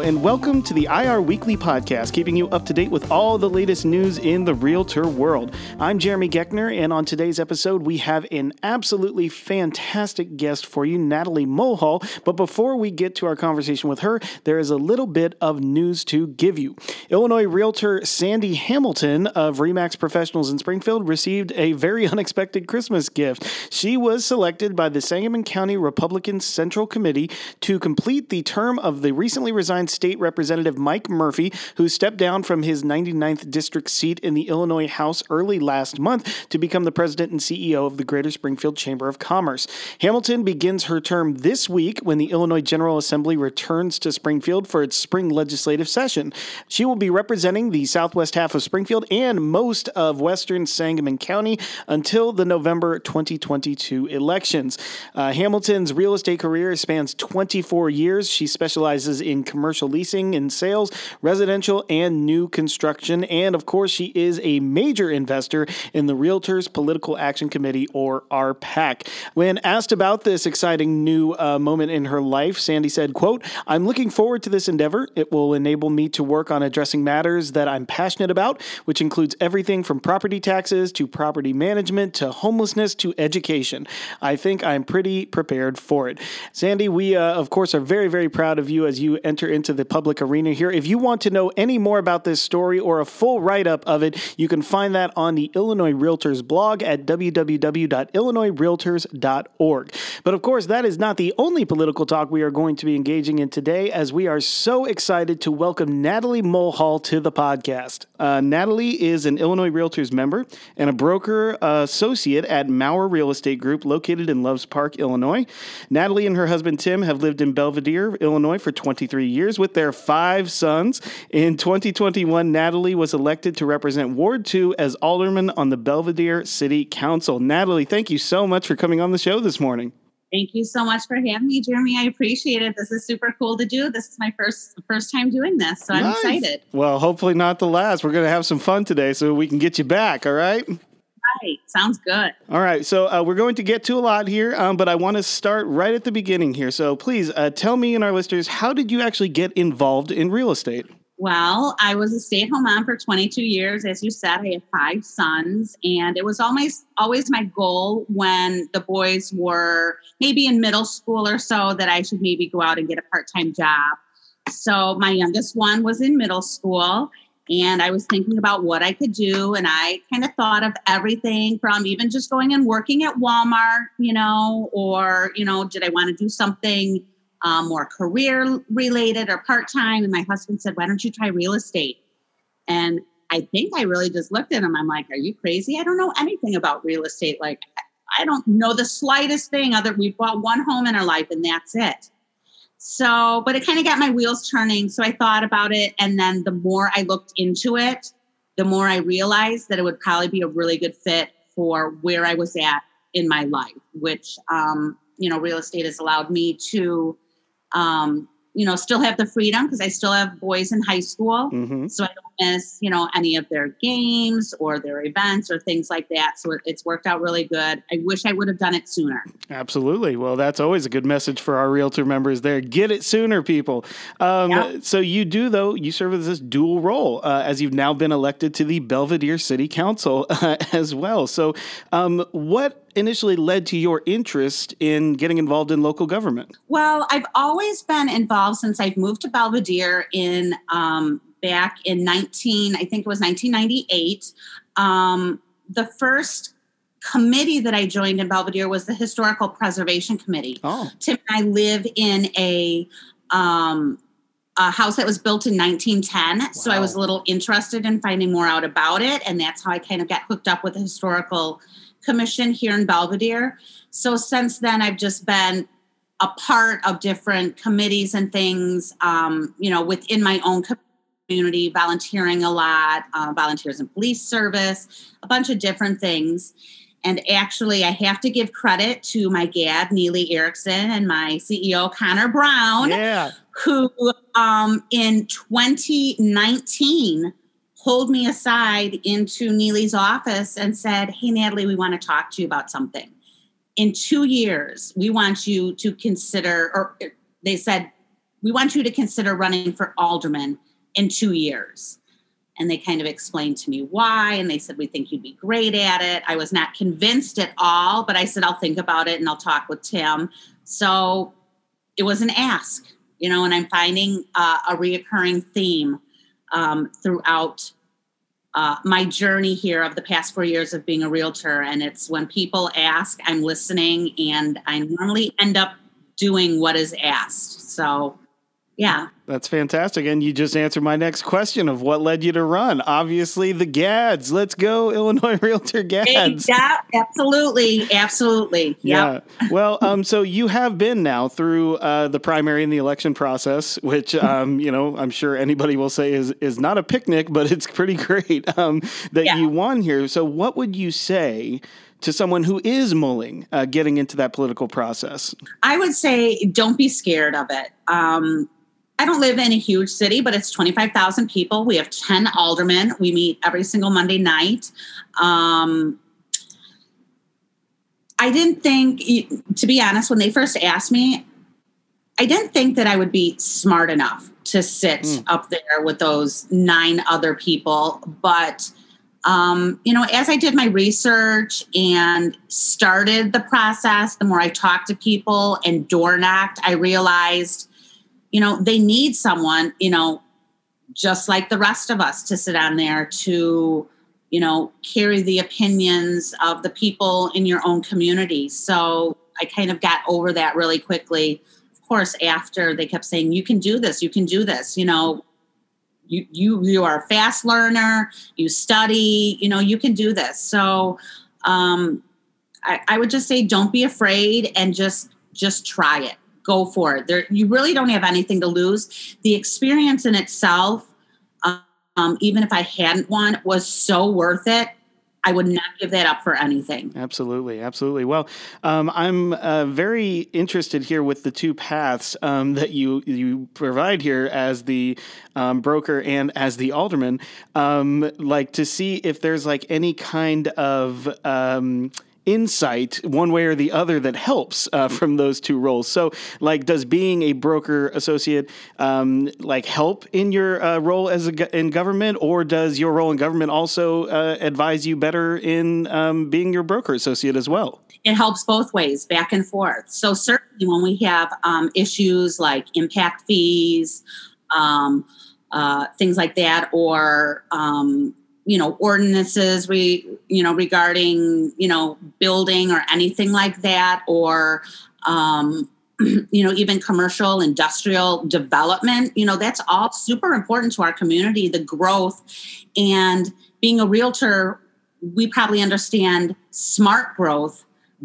And welcome to the IR Weekly Podcast, keeping you up to date with all the latest news in the realtor world. I'm Jeremy Geckner, and on today's episode, we have an absolutely fantastic guest for you, Natalie Mulhall. But before we get to our conversation with her, there is a little bit of news to give you. Illinois realtor Sandy Hamilton of Remax Professionals in Springfield received a very unexpected Christmas gift. She was selected by the Sangamon County Republican Central Committee to complete the term of the recently resigned state representative Mike Murphy, who stepped down from his 99th district seat in the Illinois House early last month to become the president and CEO of the Greater Springfield Chamber of Commerce. Hamilton begins her term this week when the Illinois General Assembly returns to Springfield for its spring legislative session. She will be representing the southwest half of Springfield and most of western Sangamon County until the November 2022 elections. Uh, Hamilton's real estate career spans 24 years. She specializes in commercial leasing and sales, residential and new construction. And of course, she is a major investor in the Realtors Political Action Committee, or RPAC. When asked about this exciting new uh, moment in her life, Sandy said, quote, I'm looking forward to this endeavor. It will enable me to work on addressing matters that I'm passionate about, which includes everything from property taxes to property management to homelessness to education. I think I'm pretty prepared for it. Sandy, we, uh, of course, are very, very proud of you as you enter into the public arena here. If you want to know any more about this story or a full write up of it, you can find that on the Illinois Realtors blog at www.illinoisrealtors.org. But of course, that is not the only political talk we are going to be engaging in today, as we are so excited to welcome Natalie Mulhall to the podcast. Uh, Natalie is an Illinois Realtors member and a broker uh, associate at Maurer Real Estate Group located in Loves Park, Illinois. Natalie and her husband Tim have lived in Belvidere, Illinois for 23 years with their five sons. In 2021, Natalie was elected to represent Ward 2 as alderman on the Belvidere City Council. Natalie, thank you so much for coming on the show this morning. Thank you so much for having me, Jeremy. I appreciate it. This is super cool to do. This is my first first time doing this, so I'm excited. Well, hopefully not the last. We're going to have some fun today, so we can get you back. All right. Right. Sounds good. All right. So uh, we're going to get to a lot here, um, but I want to start right at the beginning here. So please uh, tell me and our listeners, how did you actually get involved in real estate? Well, I was a stay-at-home mom for 22 years. As you said, I have five sons, and it was always always my goal when the boys were maybe in middle school or so that I should maybe go out and get a part-time job. So my youngest one was in middle school, and I was thinking about what I could do. And I kind of thought of everything from even just going and working at Walmart, you know, or, you know, did I want to do something um, more career related or part time? And my husband said, why don't you try real estate? And I think I really just looked at him. I'm like, are you crazy? I don't know anything about real estate. Like, I don't know the slightest thing other we bought one home in our life and that's it. So, but it kind of got my wheels turning. So I thought about it. And then the more I looked into it, the more I realized that it would probably be a really good fit for where I was at in my life, which, um, you know, real estate has allowed me to um, you know, still have the freedom because I still have boys in high school. Mm-hmm. So I don't miss, you know, any of their games or their events or things like that. So it's worked out really good. I wish I would have done it sooner. Absolutely. Well, that's always a good message for our realtor members there. Get it sooner, people. Um, yep. So you do, though, you serve as this dual role uh, as you've now been elected to the Belvidere City Council uh, as well. So um, what initially led to your interest in getting involved in local government? Well, I've always been involved since I've moved to Belvidere in um, back in 19, I think it was 1998. Um, the first committee that I joined in Belvidere was the Historical Preservation Committee. Oh. Tim and I live in a um, a house that was built in 1910. Wow. So I was a little interested in finding more out about it. And that's how I kind of got hooked up with the historical commission here in Belvidere. So since then, I've just been a part of different committees and things, um, you know, within my own community, volunteering a lot, uh, volunteers in police service, a bunch of different things. And actually, I have to give credit to my GAD, Neely Erickson, and my CEO, Connor Brown, yeah. who um, in 2019 pulled me aside into Neely's office and said, Hey, Natalie, we want to talk to you about something. In two years, we want you to consider, or they said, we want you to consider running for alderman in two years. And they kind of explained to me why. And they said, We think you'd be great at it. I was not convinced at all, but I said, I'll think about it and I'll talk with Tim. So it was an ask, you know, and I'm finding uh, a reoccurring theme um, throughout uh, my journey here of the past four years of being a realtor. And it's when people ask, I'm listening, and I normally end up doing what is asked. So yeah. That's fantastic. And you just answered my next question of what led you to run. Obviously, the GADS. Let's go, Illinois Realtor GADS. Yeah, absolutely. Absolutely. Yeah. Well, um, so you have been now through uh, the primary and the election process, which, um, you know, I'm sure anybody will say is, is not a picnic, but it's pretty great um, that yeah. you won here. So, what would you say? to someone who is mulling uh, getting into that political process? I would say don't be scared of it. Um, I don't live in a huge city, but it's 25,000 people. We have 10 aldermen. We meet every single Monday night. Um, I didn't think, to be honest, when they first asked me, I didn't think that I would be smart enough to sit mm. up there with those nine other people. But, um, you know, as I did my research and started the process, the more I talked to people and door knocked, I realized you know, they need someone, you know, just like the rest of us to sit on there to, you know, carry the opinions of the people in your own community. So I kind of got over that really quickly. Of course, after they kept saying, you can do this, you can do this, you know, you you you are a fast learner, you study, you know, you can do this. So um I, I would just say don't be afraid and just just try it go for it. There, you really don't have anything to lose. The experience in itself, um, even if I hadn't won, was so worth it. I would not give that up for anything. Absolutely, absolutely. Well, um, I'm uh, very interested here with the two paths um, that you you provide here as the um, broker and as the alderman. Um, like to see if there's like any kind of um, insight one way or the other that helps uh, from those two roles. So like does being a broker associate um, like help in your uh, role as a in government? Or does your role in government also uh, advise you better in um, being your broker associate as well? It helps both ways back and forth. So certainly when we have um, issues like impact fees um, uh, things like that or um, you know ordinances we you know regarding you know building or anything like that or um, you know even commercial industrial development you know that's all super important to our community the growth. And being a realtor we probably understand smart growth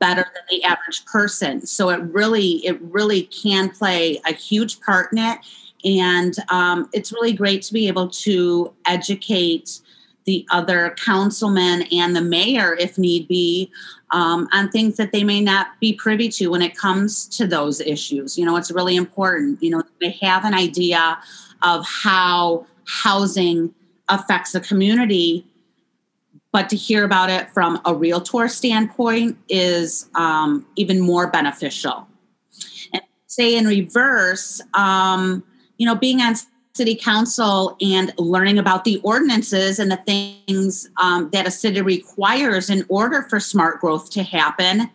better than the average person. So it really it really can play a huge part in it. And um, it's really great to be able to educate the other councilmen and the mayor, if need be, um, on things that they may not be privy to when it comes to those issues. You know, it's really important. You know, they have an idea of how housing affects the community, but to hear about it from a realtor standpoint is um, even more beneficial. And say in reverse, um, you know, being on city council and learning about the ordinances and the things um, that a city requires in order for smart growth to happen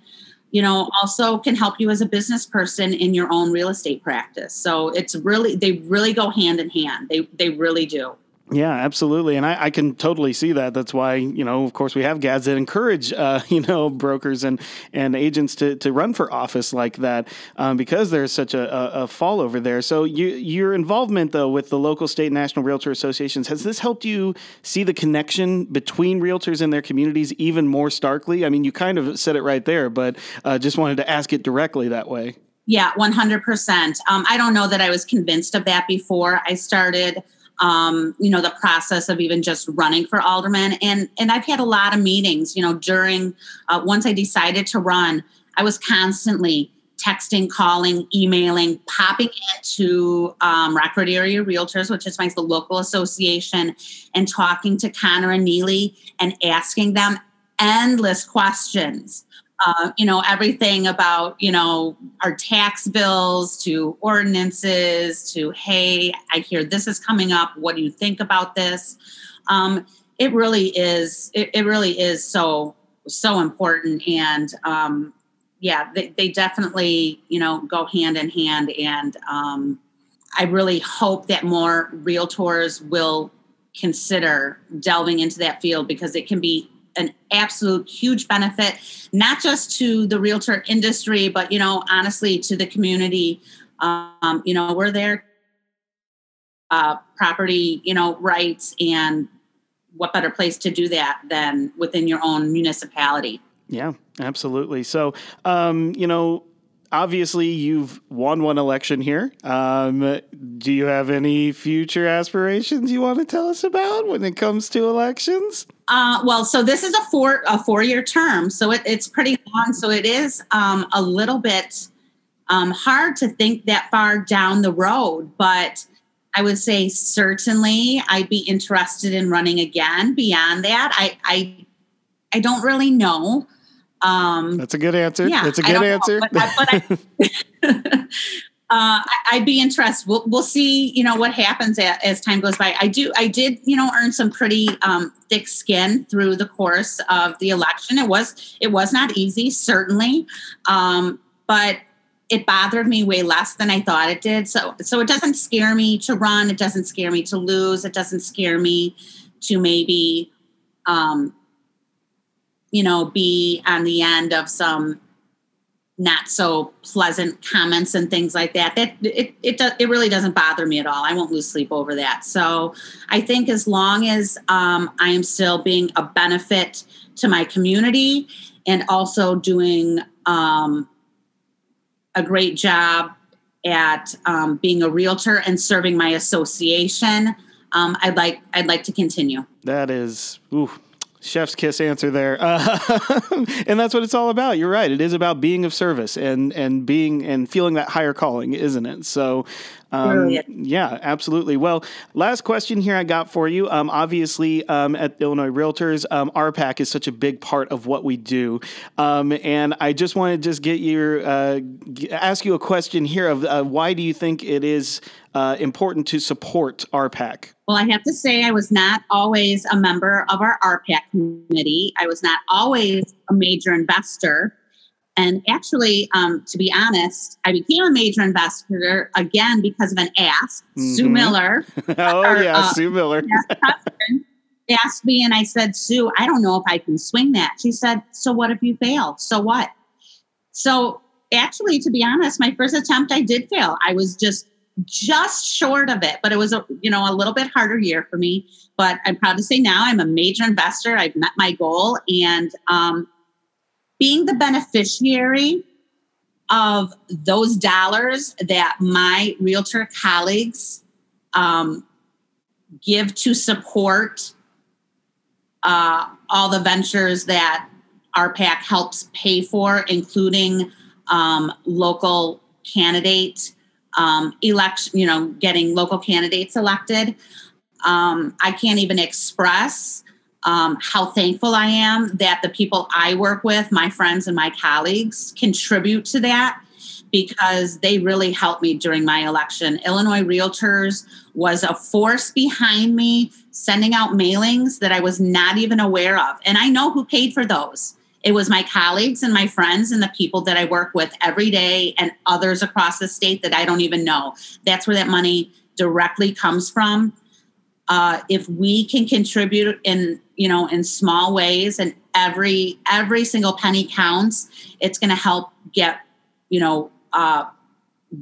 you know also can help you as a business person in your own real estate practice. So it's really they really go hand in hand. They they really do yeah, absolutely, and I, I, can totally see that. That's why you know, of course, we have GADs that encourage uh, you know brokers and and agents to, to run for office like that um, because there's such a, a, a, fall over there. So you, your involvement though with the local, state, national realtor associations has this helped you see the connection between realtors and their communities even more starkly? I mean, you kind of said it right there, but uh, just wanted to ask it directly that way. Yeah, one hundred percent. Um, I don't know that I was convinced of that before I started um, you know, the process of even just running for alderman. And and I've had a lot of meetings, you know, during uh, once I decided to run, I was constantly texting, calling, emailing, popping into um, Rockford Area Realtors, which is my local association, and talking to Connor and Neely and asking them endless questions uh, you know, everything about, you know, our tax bills to ordinances to, hey, I hear this is coming up. What do you think about this? Um, it really is, it, it, really is so, so important. And um, yeah, they, they definitely, you know, go hand in hand. And um, I really hope that more realtors will consider delving into that field because it can be an absolute huge benefit, not just to the realtor industry, but you know, honestly, to the community. Um, you know, we're there, uh, property, you know, rights, and what better place to do that than within your own municipality? Yeah, absolutely. So, um, you know, obviously you've won one election here. Um, do you have any future aspirations you want to tell us about when it comes to elections? Uh, well, so this is a four a four year term, so it, it's pretty long. So it is um, a little bit um, hard to think that far down the road, but I would say certainly I'd be interested in running again. Beyond that, I I, I don't really know. Um, That's a good answer. Yeah, That's a good answer. Know, but, but I, uh, I'd be interested. We'll, we'll see, you know, what happens as, as, time goes by. I do, I did, you know, earn some pretty um, thick skin through the course of the election. It was, it was not easy, certainly, um, but it bothered me way less than I thought it did. So, so it doesn't scare me to run. It doesn't scare me to lose. It doesn't scare me to maybe, um, you know, be on the end of some not so pleasant comments and things like that. That it it it really doesn't bother me at all. I won't lose sleep over that. So I think as long as um, I am still being a benefit to my community and also doing um, a great job at um, being a realtor and serving my association, um, I'd like I'd like to continue. That is, ooh, chef's kiss answer there. Uh, and that's what it's all about. You're right. It is about being of service and and being and feeling that higher calling isn't it? So um, yeah, absolutely. Well, last question here I got for you. Um, obviously, um, at Illinois Realtors, um, RPAC is such a big part of what we do, um, and I just want to just get your uh, ask you a question here of uh, why do you think it is uh, important to support RPAC? Well, I have to say, I was not always a member of our RPAC committee. I was not always a major investor. And actually, um, to be honest, I became a major investor again because of an ask. Mm-hmm. Sue Miller. oh, our, yeah, uh, Sue Miller. asked me, and I said, Sue, I don't know if I can swing that. She said, So what if you fail? So what? So actually, to be honest, my first attempt, I did fail. I was just just short of it, but it was a you know a little bit harder year for me. But I'm proud to say now I'm a major investor. I've met my goal, and um, being the beneficiary of those dollars that my realtor colleagues um, give to support uh, all the ventures that RPAC helps pay for, including um, local candidate um, election, you know, getting local candidates elected. Um, I can't even express um, how thankful I am that the people I work with, my friends and my colleagues, contribute to that because they really helped me during my election. Illinois Realtors was a force behind me sending out mailings that I was not even aware of. And I know who paid for those. It was my colleagues and my friends and the people that I work with every day and others across the state that I don't even know. That's where that money directly comes from. Uh, if we can contribute in you know in small ways and every every single penny counts. It's going to help get you know uh,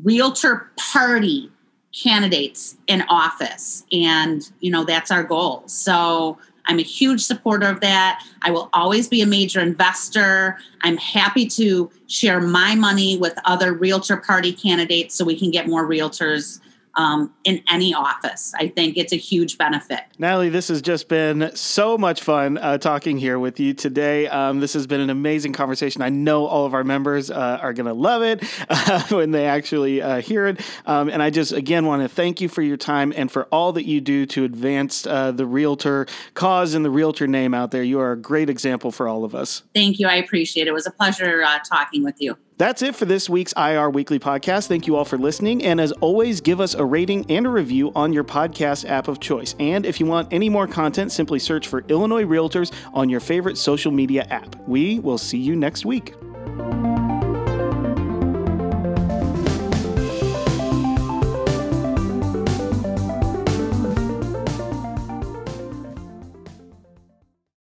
realtor party candidates in office and you know that's our goal. So i'm a huge supporter of that. I will always be a major investor. I'm happy to share my money with other realtor party candidates so we can get more realtors um, in any office. I think it's a huge benefit. Natalie, this has just been so much fun uh, talking here with you today. Um, this has been an amazing conversation. I know all of our members uh, are going to love it uh, when they actually uh, hear it. Um, and I just, again, want to thank you for your time and for all that you do to advance uh, the realtor cause and the realtor name out there. You are a great example for all of us. Thank you. I appreciate it. It was a pleasure uh, talking with you. That's it for this week's IR Weekly podcast. Thank you all for listening. And as always, give us a rating and a review on your podcast app of choice. And if you want any more content, simply search for Illinois Realtors on your favorite social media app. We will see you next week.